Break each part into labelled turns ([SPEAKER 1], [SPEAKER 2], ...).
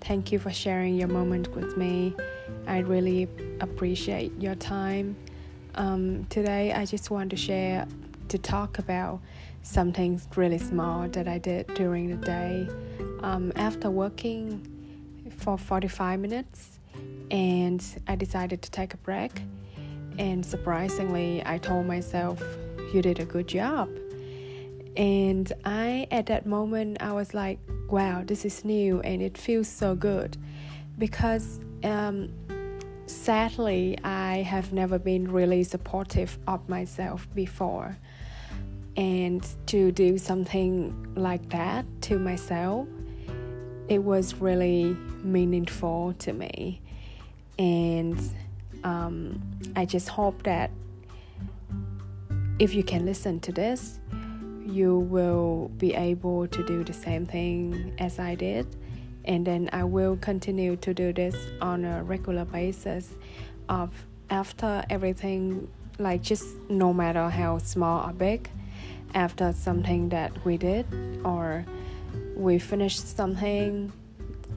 [SPEAKER 1] Thank you for sharing your moment with me. I really appreciate your time. Um, today, I just want to share to talk about something really small that I did during the day. Um, after working for 45 minutes, and I decided to take a break. And surprisingly, I told myself, You did a good job. And I, at that moment, I was like, Wow, this is new and it feels so good. Because um, sadly, I have never been really supportive of myself before. And to do something like that to myself, it was really meaningful to me. And um, I just hope that if you can listen to this, you will be able to do the same thing as I did. And then I will continue to do this on a regular basis of after everything like just no matter how small or big after something that we did or we finished something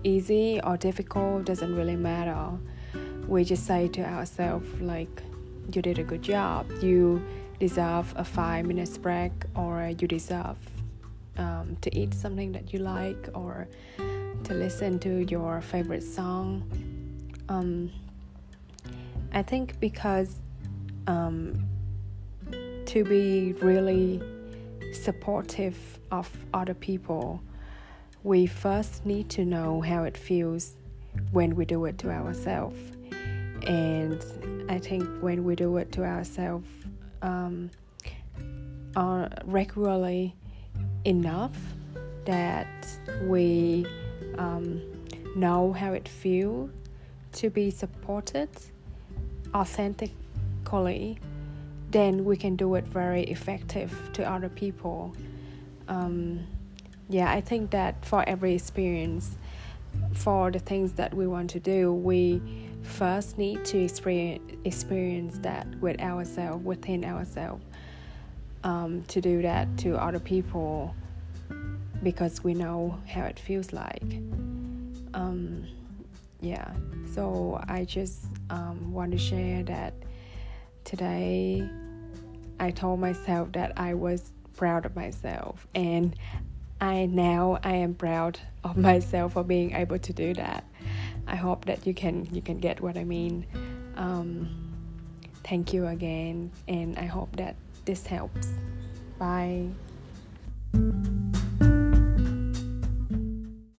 [SPEAKER 1] easy or difficult doesn't really matter we just say to ourselves like you did a good job you deserve a five minutes break or you deserve um, to eat something that you like or to listen to your favorite song. Um, i think because um, to be really supportive of other people we first need to know how it feels when we do it to ourselves. And I think when we do it to ourselves um, uh, regularly enough that we um, know how it feels to be supported authentically, then we can do it very effective to other people. Um, yeah, I think that for every experience, for the things that we want to do, we first need to experience, experience that with ourselves, within ourselves, um, to do that to other people because we know how it feels like. Um, yeah, so I just um, want to share that today I told myself that I was proud of myself and I now I am proud of myself for being able to do that. I hope that you can you can get what I mean. Um, thank you again, and I hope that this helps. Bye.